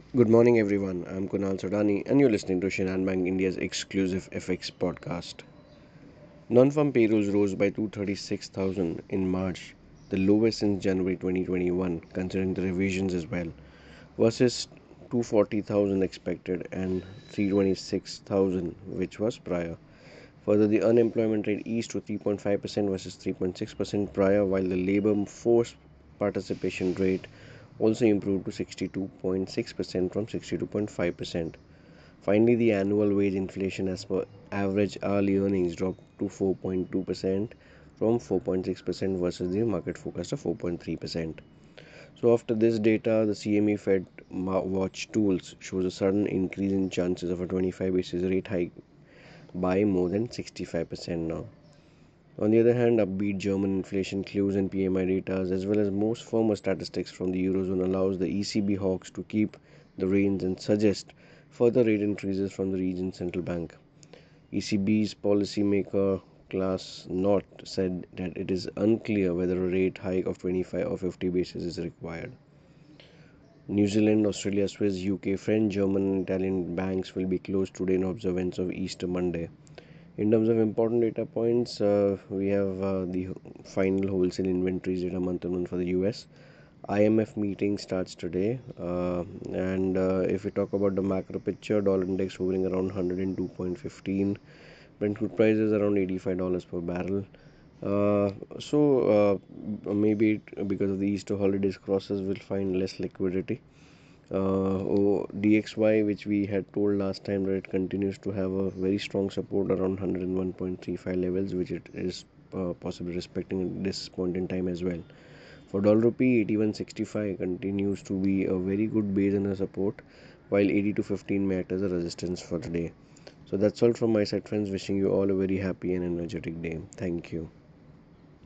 Good morning, everyone. I'm Kunal Sodani, and you're listening to Shinhan Bank India's exclusive FX podcast. Non-farm payrolls rose by 236,000 in March, the lowest since January 2021, considering the revisions as well, versus 240,000 expected and 326,000, which was prior. Further, the unemployment rate eased to 3.5% versus 3.6% prior, while the labor force participation rate also improved to 62.6% from 62.5%. Finally, the annual wage inflation as per average hourly earnings dropped to 4.2% from 4.6% versus the market forecast of 4.3%. So after this data, the CME Fed Watch tools shows a sudden increase in chances of a 25 basis rate hike by more than 65% now. On the other hand, upbeat German inflation clues and PMI data, as well as most firmer statistics from the Eurozone, allows the ECB hawks to keep the reins and suggest further rate increases from the region's central bank. ECB's policymaker Klaas Knot said that it is unclear whether a rate hike of 25 or 50 basis is required. New Zealand, Australia, Swiss, UK, French, German, and Italian banks will be closed today in observance of Easter Monday. In terms of important data points, uh, we have uh, the final wholesale inventories data month on month for the US. IMF meeting starts today, uh, and uh, if we talk about the macro picture, dollar index hovering around 102.15, Brent crude prices around $85 per barrel. Uh, so uh, maybe because of the Easter holidays, crosses will find less liquidity DXY, which we had told last time that it continues to have a very strong support around 101.35 levels, which it is uh, possibly respecting at this point in time as well. For dollar rupee, 81.65 continues to be a very good base and a support, while 82.15 may act as a resistance for the day. So that's all from my side, friends. Wishing you all a very happy and energetic day. Thank you.